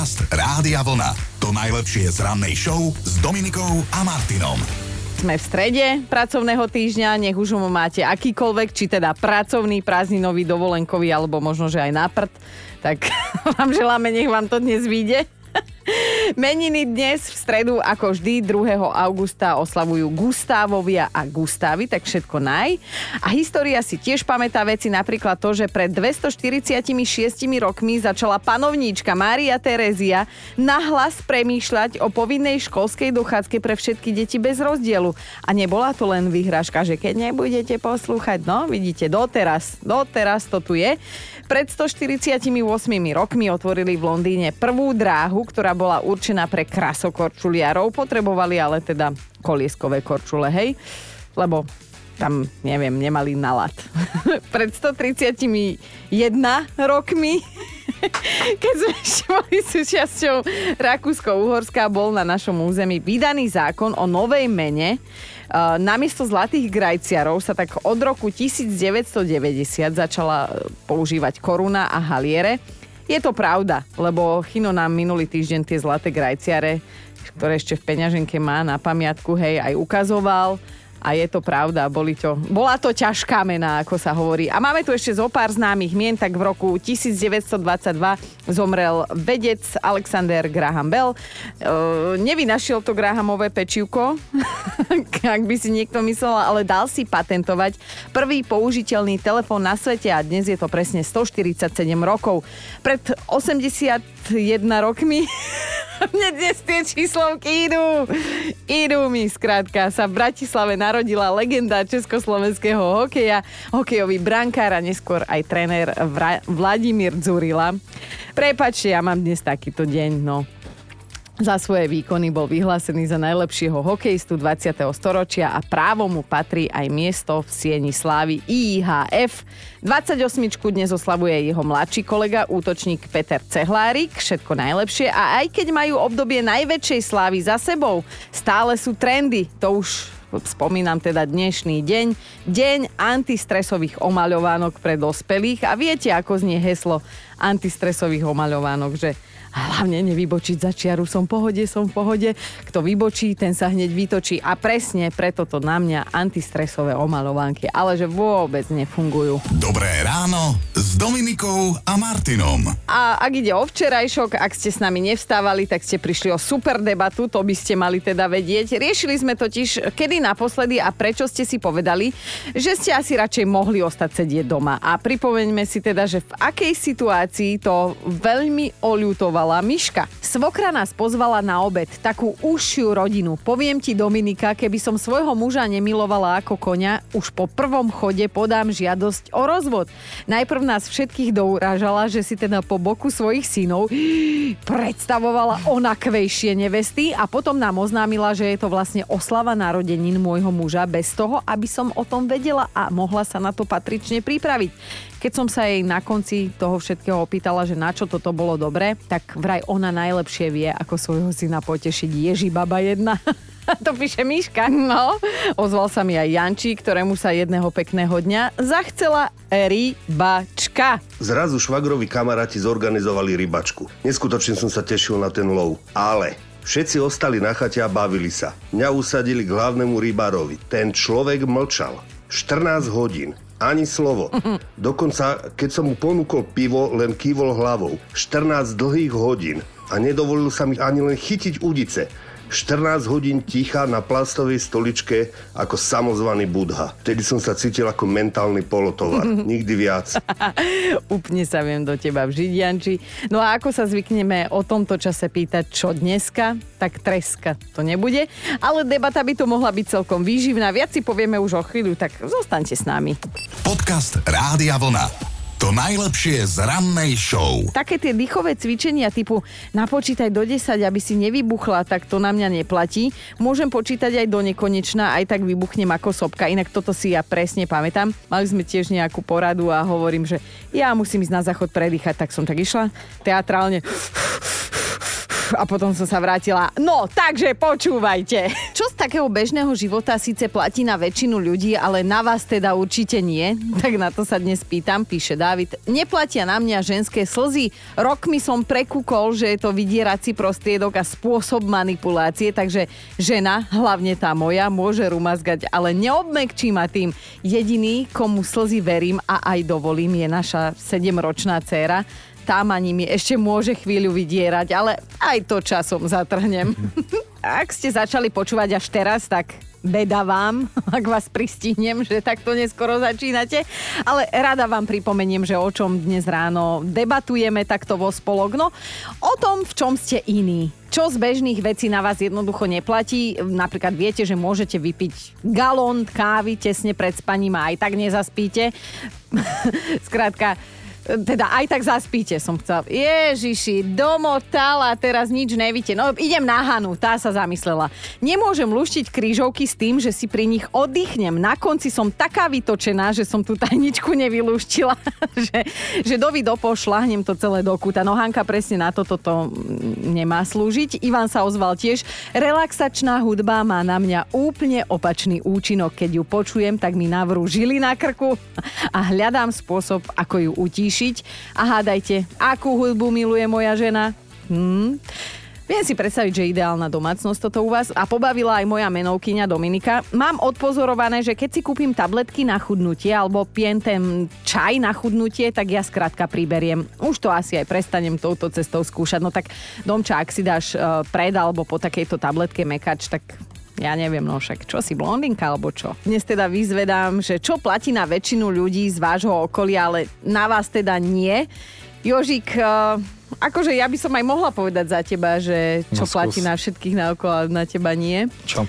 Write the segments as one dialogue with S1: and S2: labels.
S1: Podcast Rádia Vlna. To najlepšie z rannej show s Dominikou a Martinom.
S2: Sme v strede pracovného týždňa, nech už mu máte akýkoľvek, či teda pracovný, prázdninový, dovolenkový, alebo možno, že aj na prd, tak vám želáme, nech vám to dnes vyjde. Meniny dnes v stredu, ako vždy, 2. augusta oslavujú Gustávovia a Gustávy, tak všetko naj. A história si tiež pamätá veci, napríklad to, že pred 246 rokmi začala panovníčka Mária Terezia nahlas premýšľať o povinnej školskej dochádzke pre všetky deti bez rozdielu. A nebola to len vyhražka, že keď nebudete poslúchať, no vidíte, doteraz, doteraz to tu je. Pred 148 rokmi otvorili v Londýne prvú dráhu, ktorá bola určená pre krasokorčuliarov. Potrebovali ale teda kolieskové korčule, hej? Lebo tam, neviem, nemali nalad. Pred 131 rokmi, keď sme ešte boli súčasťou Rakúsko-Uhorska, bol na našom území vydaný zákon o novej mene, namiesto zlatých grajciarov sa tak od roku 1990 začala používať koruna a haliere. Je to pravda, lebo Chino nám minulý týždeň tie zlaté grajciare, ktoré ešte v peňaženke má na pamiatku, hej, aj ukazoval a je to pravda, boli to, bola to ťažká mena, ako sa hovorí. A máme tu ešte zo pár známych mien, tak v roku 1922 zomrel vedec Alexander Graham Bell. E, nevynašiel to Grahamové pečivko, ak by si niekto myslel, ale dal si patentovať prvý použiteľný telefón na svete a dnes je to presne 147 rokov. Pred 81 rokmi mne dnes tie číslovky idú. Idú mi, skrátka. Sa v Bratislave narodila legenda československého hokeja, hokejový brankár a neskôr aj tréner Vladimír Dzurila. Prepačte, ja mám dnes takýto deň, no. Za svoje výkony bol vyhlásený za najlepšieho hokejistu 20. storočia a právo mu patrí aj miesto v Sieni Slávy IHF. 28. dnes oslavuje jeho mladší kolega, útočník Peter Cehlárik. Všetko najlepšie a aj keď majú obdobie najväčšej slávy za sebou, stále sú trendy. To už spomínam teda dnešný deň, deň antistresových omaľovánok pre dospelých a viete, ako znie heslo antistresových omaľovánok, že hlavne nevybočiť za čiaru, som v pohode, som v pohode. Kto vybočí, ten sa hneď vytočí a presne preto to na mňa antistresové omalovánky, ale že vôbec nefungujú.
S1: Dobré ráno s Dominikou a Martinom.
S2: A ak ide o včerajšok, ak ste s nami nevstávali, tak ste prišli o super debatu, to by ste mali teda vedieť. Riešili sme totiž, kedy naposledy a prečo ste si povedali, že ste asi radšej mohli ostať sedieť doma. A pripomeňme si teda, že v akej situácii to veľmi oľutoval pozvala Miška. Svokra nás pozvala na obed, takú užšiu rodinu. Poviem ti, Dominika, keby som svojho muža nemilovala ako konia, už po prvom chode podám žiadosť o rozvod. Najprv nás všetkých dourážala, že si teda po boku svojich synov predstavovala onakvejšie nevesty a potom nám oznámila, že je to vlastne oslava narodenín môjho muža bez toho, aby som o tom vedela a mohla sa na to patrične pripraviť. Keď som sa jej na konci toho všetkého opýtala, že na čo toto bolo dobré, tak vraj ona najlepšie vie, ako svojho syna potešiť Ježi baba jedna. to píše Miška. No, ozval sa mi aj Jančí, ktorému sa jedného pekného dňa zachcela rybačka.
S3: Zrazu švagrovi kamaráti zorganizovali rybačku. Neskutočne som sa tešil na ten lov. Ale Všetci ostali na chate a bavili sa. Mňa usadili k hlavnému rybárovi. Ten človek mlčal. 14 hodín. Ani slovo. Dokonca, keď som mu ponúkol pivo, len kývol hlavou. 14 dlhých hodín. A nedovolil sa mi ani len chytiť udice. 14 hodín ticha na plastovej stoličke ako samozvaný budha. Vtedy som sa cítil ako mentálny polotovar. Nikdy viac.
S2: Úplne sa viem do teba vžiť, Janči. No a ako sa zvykneme o tomto čase pýtať, čo dneska, tak treska to nebude. Ale debata by to mohla byť celkom výživná. Viac si povieme už o chvíľu, tak zostaňte s nami.
S1: Podcast Rádia Vlna. To najlepšie z rannej show.
S2: Také tie dýchové cvičenia typu napočítaj do 10, aby si nevybuchla, tak to na mňa neplatí. Môžem počítať aj do nekonečna, aj tak vybuchnem ako sopka. Inak toto si ja presne pamätám. Mali sme tiež nejakú poradu a hovorím, že ja musím ísť na záchod predýchať, tak som tak išla teatrálne a potom som sa vrátila. No, takže počúvajte. Čo z takého bežného života síce platí na väčšinu ľudí, ale na vás teda určite nie? Tak na to sa dnes pýtam, píše David. Neplatia na mňa ženské slzy. Rokmi som prekúkol, že je to vydierací prostriedok a spôsob manipulácie, takže žena, hlavne tá moja, môže rumazgať, ale neobmekčí ma tým. Jediný, komu slzy verím a aj dovolím, je naša 7-ročná dcéra tá ma nimi ešte môže chvíľu vydierať, ale aj to časom zatrhnem. Ak ste začali počúvať až teraz, tak beda vám, ak vás pristihnem, že takto neskoro začínate. Ale rada vám pripomeniem, že o čom dnes ráno debatujeme takto vo spolok. No, o tom, v čom ste iní. Čo z bežných vecí na vás jednoducho neplatí? Napríklad viete, že môžete vypiť galón kávy tesne pred spaním a aj tak nezaspíte. Skrátka, teda aj tak zaspíte, som chcel. Ježiši, domotala, teraz nič nevíte. No idem na Hanu, tá sa zamyslela. Nemôžem luštiť krížovky s tým, že si pri nich oddychnem. Na konci som taká vytočená, že som tú tajničku nevyluštila, že, že dovi dopošľahnem to celé do kúta. No Hanka presne na toto to nemá slúžiť. Ivan sa ozval tiež. Relaxačná hudba má na mňa úplne opačný účinok. Keď ju počujem, tak mi navrú žily na krku a hľadám spôsob, ako ju utíšiť tešiť. A hádajte, akú hudbu miluje moja žena? Hmm. Viem si predstaviť, že ideálna domácnosť toto u vás a pobavila aj moja menovkyňa Dominika. Mám odpozorované, že keď si kúpim tabletky na chudnutie alebo pijem ten čaj na chudnutie, tak ja skrátka priberiem. Už to asi aj prestanem touto cestou skúšať. No tak Domča, ak si dáš uh, pred alebo po takejto tabletke mekač, tak ja neviem, no však čo si blondinka alebo čo? Dnes teda vyzvedám, že čo platí na väčšinu ľudí z vášho okolia, ale na vás teda nie. Jožik, uh, akože ja by som aj mohla povedať za teba, že čo no, platí na všetkých na okolo, na teba nie.
S4: Čo?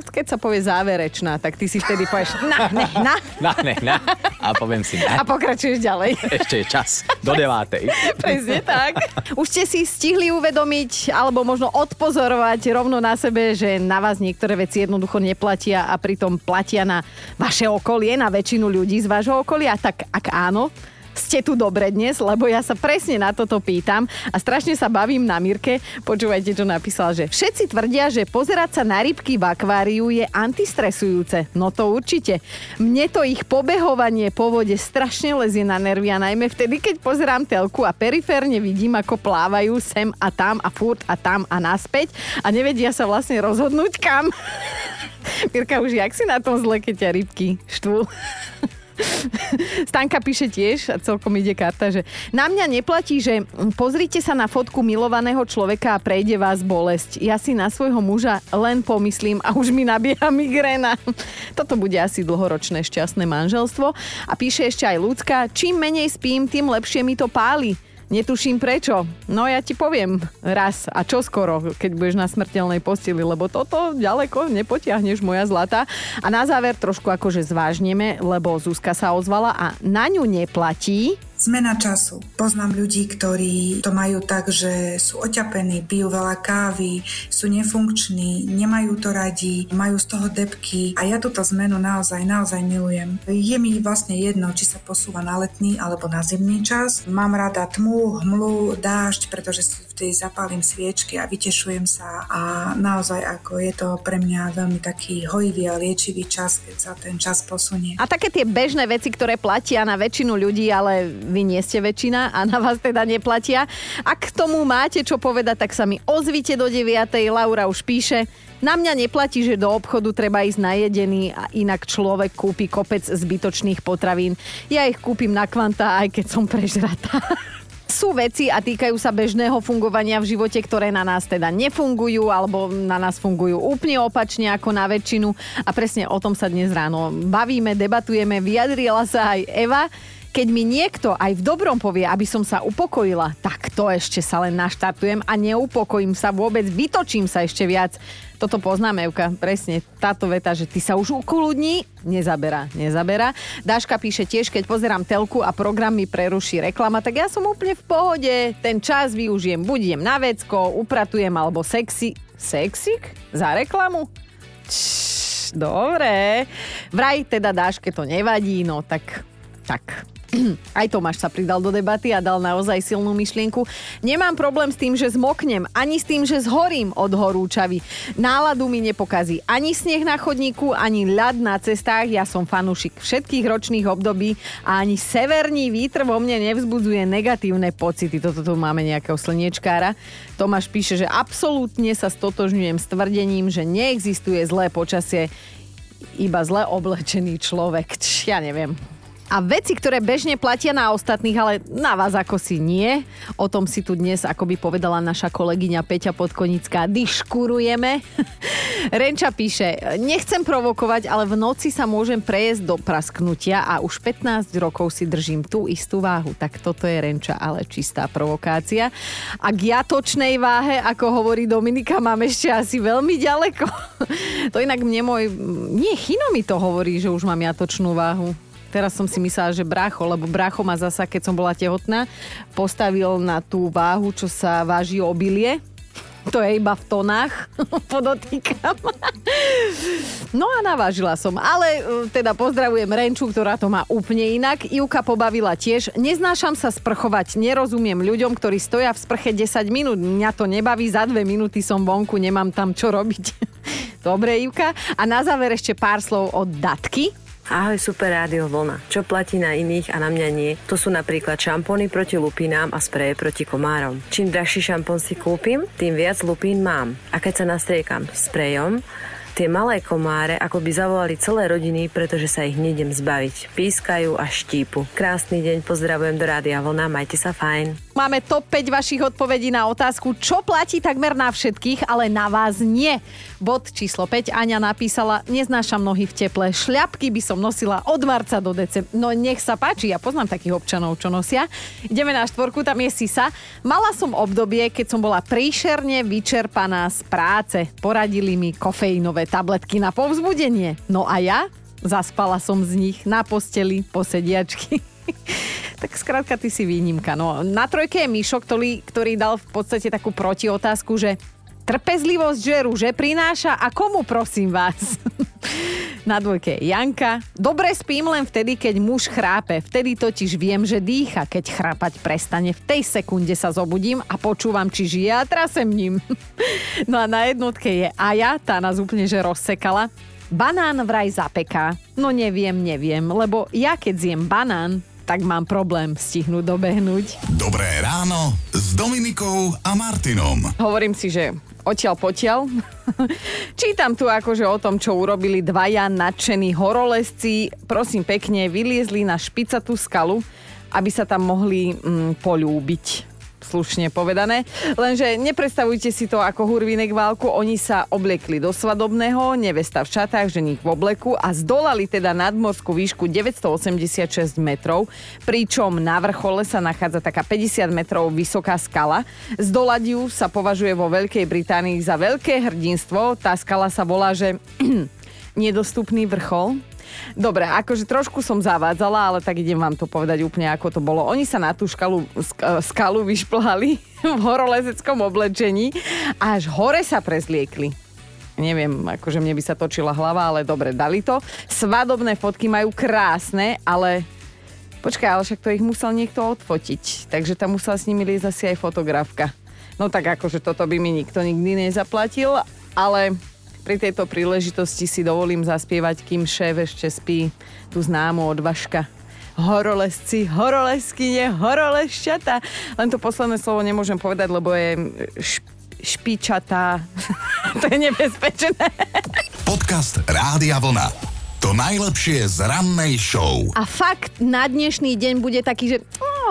S2: Keď sa povie záverečná, tak ty si vtedy povieš na, ne, na.
S4: Na, ne, na. A poviem si na.
S2: A pokračuješ ďalej.
S4: Ešte je čas. Do devátej.
S2: Presne tak. Už ste si stihli uvedomiť, alebo možno odpozorovať rovno na sebe, že na vás niektoré veci jednoducho neplatia a pritom platia na vaše okolie, na väčšinu ľudí z vášho okolia. Tak ak áno, ste tu dobre dnes, lebo ja sa presne na toto pýtam a strašne sa bavím na Mirke. Počúvajte, čo napísal, že všetci tvrdia, že pozerať sa na rybky v akváriu je antistresujúce. No to určite. Mne to ich pobehovanie po vode strašne lezie na nervy a najmä vtedy, keď pozerám telku a periférne vidím, ako plávajú sem a tam a furt a tam a naspäť a nevedia sa vlastne rozhodnúť kam. Mirka, už jak si na tom zle, keď ťa rybky štvú? Stanka píše tiež, a celkom ide karta, že na mňa neplatí, že pozrite sa na fotku milovaného človeka a prejde vás bolesť. Ja si na svojho muža len pomyslím a už mi nabieha migréna. Toto bude asi dlhoročné šťastné manželstvo. A píše ešte aj ľudská, čím menej spím, tým lepšie mi to páli. Netuším prečo. No ja ti poviem raz a čo skoro, keď budeš na smrteľnej posteli, lebo toto ďaleko nepotiahneš, moja zlata. A na záver trošku akože zvážneme, lebo Zuzka sa ozvala a na ňu neplatí,
S5: Zmena času. Poznám ľudí, ktorí to majú tak, že sú oťapení, pijú veľa kávy, sú nefunkční, nemajú to radi, majú z toho depky a ja túto zmenu naozaj, naozaj milujem. Je mi vlastne jedno, či sa posúva na letný alebo na zimný čas. Mám rada tmu, hmlu, dážď, pretože vtedy zapálim sviečky a vytešujem sa a naozaj ako je to pre mňa veľmi taký hojivý a liečivý čas, keď sa ten čas posunie.
S2: A také tie bežné veci, ktoré platia na väčšinu ľudí, ale vy nie ste väčšina a na vás teda neplatia. Ak k tomu máte čo povedať, tak sa mi ozvite do 9. Laura už píše, na mňa neplatí, že do obchodu treba ísť najedený a inak človek kúpi kopec zbytočných potravín. Ja ich kúpim na kvanta, aj keď som prežratá. sú veci a týkajú sa bežného fungovania v živote, ktoré na nás teda nefungujú alebo na nás fungujú úplne opačne ako na väčšinu. A presne o tom sa dnes ráno bavíme, debatujeme. Vyjadrila sa aj Eva. Keď mi niekto aj v dobrom povie, aby som sa upokojila, tak to ešte sa len naštartujem a neupokojím sa vôbec, vytočím sa ešte viac. Toto poznáme, Evka, presne táto veta, že ty sa už ukuludní, nezaberá, nezaberá. Dáška píše tiež, keď pozerám telku a program mi preruší reklama, tak ja som úplne v pohode, ten čas využijem, budem na vecko, upratujem alebo sexy. Sexik? Za reklamu? Čš, dobre. Vraj teda Dáške to nevadí, no tak tak Aj Tomáš sa pridal do debaty a dal naozaj silnú myšlienku. Nemám problém s tým, že zmoknem, ani s tým, že zhorím od horúčavy. Náladu mi nepokazí ani sneh na chodníku, ani ľad na cestách. Ja som fanúšik všetkých ročných období a ani severní vítr vo mne nevzbudzuje negatívne pocity. Toto tu máme nejakého slniečkára. Tomáš píše, že absolútne sa stotožňujem s tvrdením, že neexistuje zlé počasie, iba zle oblečený človek. Č, ja neviem, a veci, ktoré bežne platia na ostatných, ale na vás ako si nie. O tom si tu dnes, ako by povedala naša kolegyňa Peťa Podkonická, diškurujeme. Renča píše, nechcem provokovať, ale v noci sa môžem prejsť do prasknutia a už 15 rokov si držím tú istú váhu. Tak toto je Renča, ale čistá provokácia. A k jatočnej váhe, ako hovorí Dominika, mám ešte asi veľmi ďaleko. to inak mne môj... Nie, Chino mi to hovorí, že už mám jatočnú váhu. Teraz som si myslela, že brácho, lebo brácho ma zasa, keď som bola tehotná, postavil na tú váhu, čo sa váži obilie. To je iba v tonách, podotýkam. No a navážila som. Ale e, teda pozdravujem Renču, ktorá to má úplne inak. Ivka pobavila tiež. Neznášam sa sprchovať. Nerozumiem ľuďom, ktorí stoja v sprche 10 minút. Mňa to nebaví. Za dve minúty som vonku, nemám tam čo robiť. Dobre, Ivka. A na záver ešte pár slov od Datky.
S6: Ahoj, super rádio vlna. Čo platí na iných a na mňa nie? To sú napríklad šampóny proti lupinám a spreje proti komárom. Čím drahší šampón si kúpim, tým viac lupín mám. A keď sa nastriekam sprejom, Tie malé komáre ako by zavolali celé rodiny, pretože sa ich nejdem zbaviť. Pískajú a štípu. Krásny deň, pozdravujem do Rádia Vlna, majte sa fajn.
S2: Máme top 5 vašich odpovedí na otázku, čo platí takmer na všetkých, ale na vás nie. Bod číslo 5 Aňa napísala, neznášam nohy v teple, šľapky by som nosila od marca do decembra. No nech sa páči, ja poznám takých občanov, čo nosia. Ideme na štvorku, tam je Sisa. Mala som obdobie, keď som bola príšerne vyčerpaná z práce. Poradili mi kofeínové nové tabletky na povzbudenie. No a ja? Zaspala som z nich na posteli posediačky. tak skrátka, ty si výnimka. No, na trojke je Mišo, ktorý, ktorý dal v podstate takú protiotázku, že trpezlivosť že rúže prináša a komu prosím vás? Na dvojke Janka. Dobre spím len vtedy, keď muž chrápe. Vtedy totiž viem, že dýcha. Keď chrápať prestane, v tej sekunde sa zobudím a počúvam, či žije a trasem ním. No a na jednotke je Aja, tá nás úplne že rozsekala. Banán vraj zapeká. No neviem, neviem, lebo ja keď zjem banán, tak mám problém stihnúť dobehnúť.
S1: Dobré ráno s Dominikou a Martinom.
S2: Hovorím si, že odtiaľ potiaľ. Čítam tu akože o tom, čo urobili dvaja nadšení horolezci. Prosím pekne, vyliezli na špicatú skalu, aby sa tam mohli mm, polúbiť slušne povedané. Lenže nepredstavujte si to ako hurvinek válku, oni sa obliekli do svadobného, nevesta v šatách, ženík v obleku a zdolali teda nadmorskú výšku 986 metrov, pričom na vrchole sa nachádza taká 50 metrov vysoká skala. Zdolať ju sa považuje vo Veľkej Británii za veľké hrdinstvo. Tá skala sa volá, že nedostupný vrchol Dobre, akože trošku som zavádzala, ale tak idem vám to povedať úplne, ako to bolo. Oni sa na tú škalu, skalu vyšplhali v horolezeckom oblečení a až hore sa prezliekli. Neviem, akože mne by sa točila hlava, ale dobre, dali to. Svadobné fotky majú krásne, ale Počkaj, ale však to ich musel niekto odfotiť, takže tam musela s nimi liezť asi aj fotografka. No tak akože toto by mi nikto nikdy nezaplatil, ale pri tejto príležitosti si dovolím zaspievať, kým šéf ešte spí tú známu od Vaška. Horolesci, horoleskyne, horolešťata. Len to posledné slovo nemôžem povedať, lebo je šp- špičatá. to je nebezpečné.
S1: Podcast Rádia Vlna. To najlepšie z rannej show.
S2: A fakt na dnešný deň bude taký, že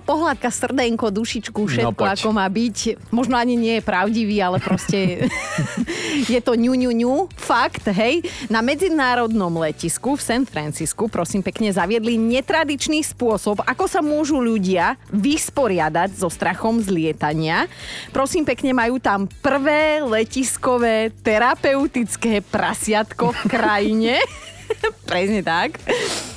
S2: pohľadka, srdenko, dušičku, no, všetko no, ako má byť. Možno ani nie je pravdivý, ale proste je to ňu, ňu, ňu. Fakt, hej. Na medzinárodnom letisku v San Francisku, prosím pekne, zaviedli netradičný spôsob, ako sa môžu ľudia vysporiadať so strachom z lietania. Prosím pekne, majú tam prvé letiskové terapeutické prasiatko v krajine. Presne tak.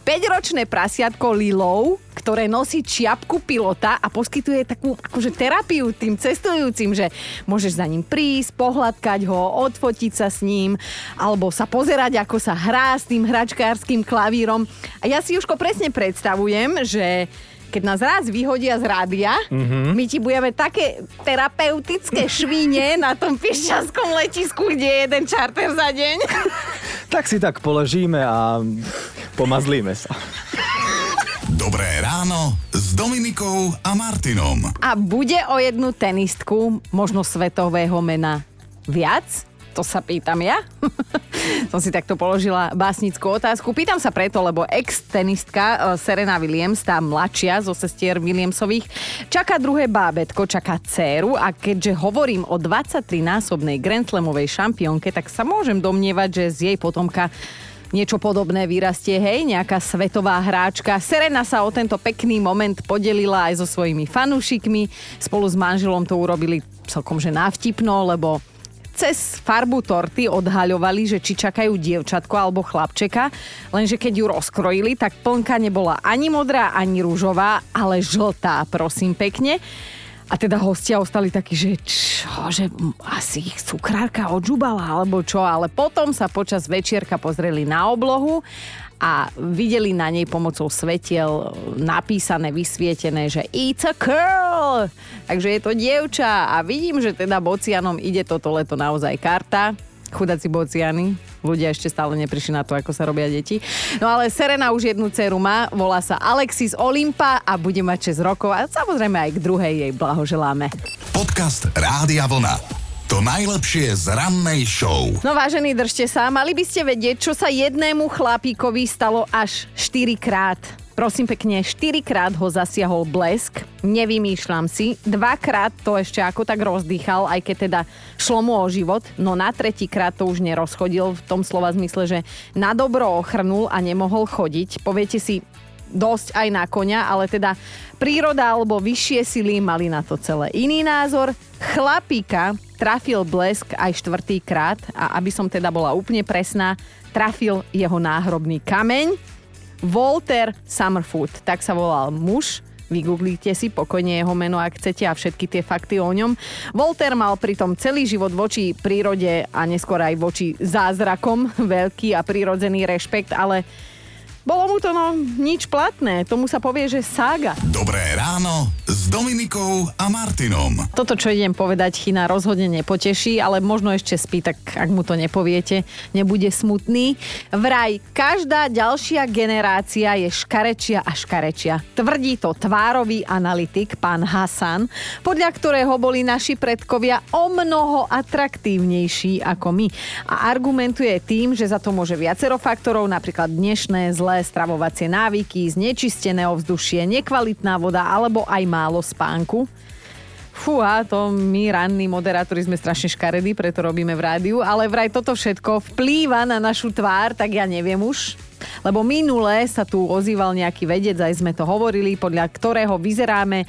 S2: 5-ročné prasiatko Lilov, ktoré nosí čiapku pilota a poskytuje takú akože terapiu tým cestujúcim, že môžeš za ním prísť, pohľadkať ho, odfotiť sa s ním, alebo sa pozerať, ako sa hrá s tým hračkárským klavírom. A ja si Južko presne predstavujem, že keď nás raz vyhodia z rádia, mm-hmm. my ti budeme také terapeutické švíne na tom pišťanskom letisku, kde je jeden čarter za deň.
S4: Tak si tak poležíme a pomazlíme sa.
S1: Dobré ráno s Dominikou a Martinom.
S2: A bude o jednu tenistku, možno svetového mena, viac? To sa pýtam ja. Som si takto položila básnickú otázku. Pýtam sa preto, lebo ex-tenistka e, Serena Williams, tá mladšia zo sestier Williamsových, čaká druhé bábetko, čaká dceru a keďže hovorím o 23-násobnej Grand Slamovej šampiónke, tak sa môžem domnievať, že z jej potomka niečo podobné vyrastie, hej, nejaká svetová hráčka. Serena sa o tento pekný moment podelila aj so svojimi fanúšikmi. Spolu s manželom to urobili celkom že návtipno, lebo cez farbu torty odhaľovali, že či čakajú dievčatko alebo chlapčeka, lenže keď ju rozkrojili, tak plnka nebola ani modrá, ani rúžová, ale žltá, prosím pekne. A teda hostia ostali takí, že čo, že asi ich cukrárka odžubala alebo čo, ale potom sa počas večierka pozreli na oblohu a videli na nej pomocou svetiel napísané, vysvietené, že it's a girl. Takže je to dievča a vidím, že teda bocianom ide toto leto naozaj karta. Chudáci bociany. Ľudia ešte stále neprišli na to, ako sa robia deti. No ale Serena už jednu dceru má, volá sa Alexis Olimpa a bude mať 6 rokov a samozrejme aj k druhej jej blahoželáme.
S1: Podcast Rádia Vlna. To najlepšie z rannej show.
S2: No vážení, držte sa. Mali by ste vedieť, čo sa jednému chlapíkovi stalo až 4 krát. Prosím pekne, 4 krát ho zasiahol blesk, nevymýšľam si, dvakrát to ešte ako tak rozdýchal, aj keď teda šlo mu o život, no na tretí krát to už nerozchodil v tom slova zmysle, že na dobro ochrnul a nemohol chodiť. Poviete si, dosť aj na konia, ale teda príroda alebo vyššie sily mali na to celé iný názor. Chlapíka trafil blesk aj štvrtýkrát a aby som teda bola úplne presná, trafil jeho náhrobný kameň. Walter Summerfoot, tak sa volal muž, Vygooglite si pokojne jeho meno, ak chcete a všetky tie fakty o ňom. Walter mal pritom celý život voči prírode a neskôr aj voči zázrakom veľký a prirodzený rešpekt, ale bolo mu to no nič platné, tomu sa povie, že sága.
S1: Dobré ráno s Dominikou a Martinom.
S2: Toto, čo idem povedať, Chyna rozhodne nepoteší, ale možno ešte spí, tak ak mu to nepoviete, nebude smutný. Vraj, každá ďalšia generácia je škarečia a škarečia. Tvrdí to tvárový analytik, pán Hasan, podľa ktorého boli naši predkovia o mnoho atraktívnejší ako my. A argumentuje tým, že za to môže viacero faktorov, napríklad dnešné zlé stravovacie návyky, znečistené ovzdušie, nekvalitná voda alebo aj málo spánku. Fúha, to my ranní moderátori sme strašne škaredí, preto robíme v rádiu, ale vraj toto všetko vplýva na našu tvár, tak ja neviem už. Lebo minule sa tu ozýval nejaký vedec, aj sme to hovorili, podľa ktorého vyzeráme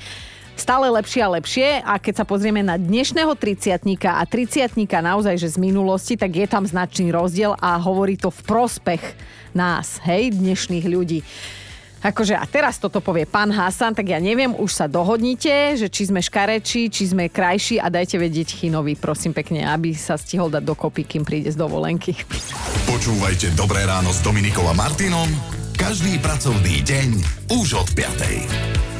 S2: stále lepšie a lepšie a keď sa pozrieme na dnešného 30 a 30 naozaj, že z minulosti, tak je tam značný rozdiel a hovorí to v prospech nás, hej, dnešných ľudí. Akože a teraz toto povie pán Hasan, tak ja neviem, už sa dohodnite, že či sme škareči, či sme krajší a dajte vedieť Chinovi, prosím pekne, aby sa stihol dať dokopy, kým príde z dovolenky.
S1: Počúvajte Dobré ráno s Dominikom a Martinom každý pracovný deň už od 5.
S7: Radio Vlna.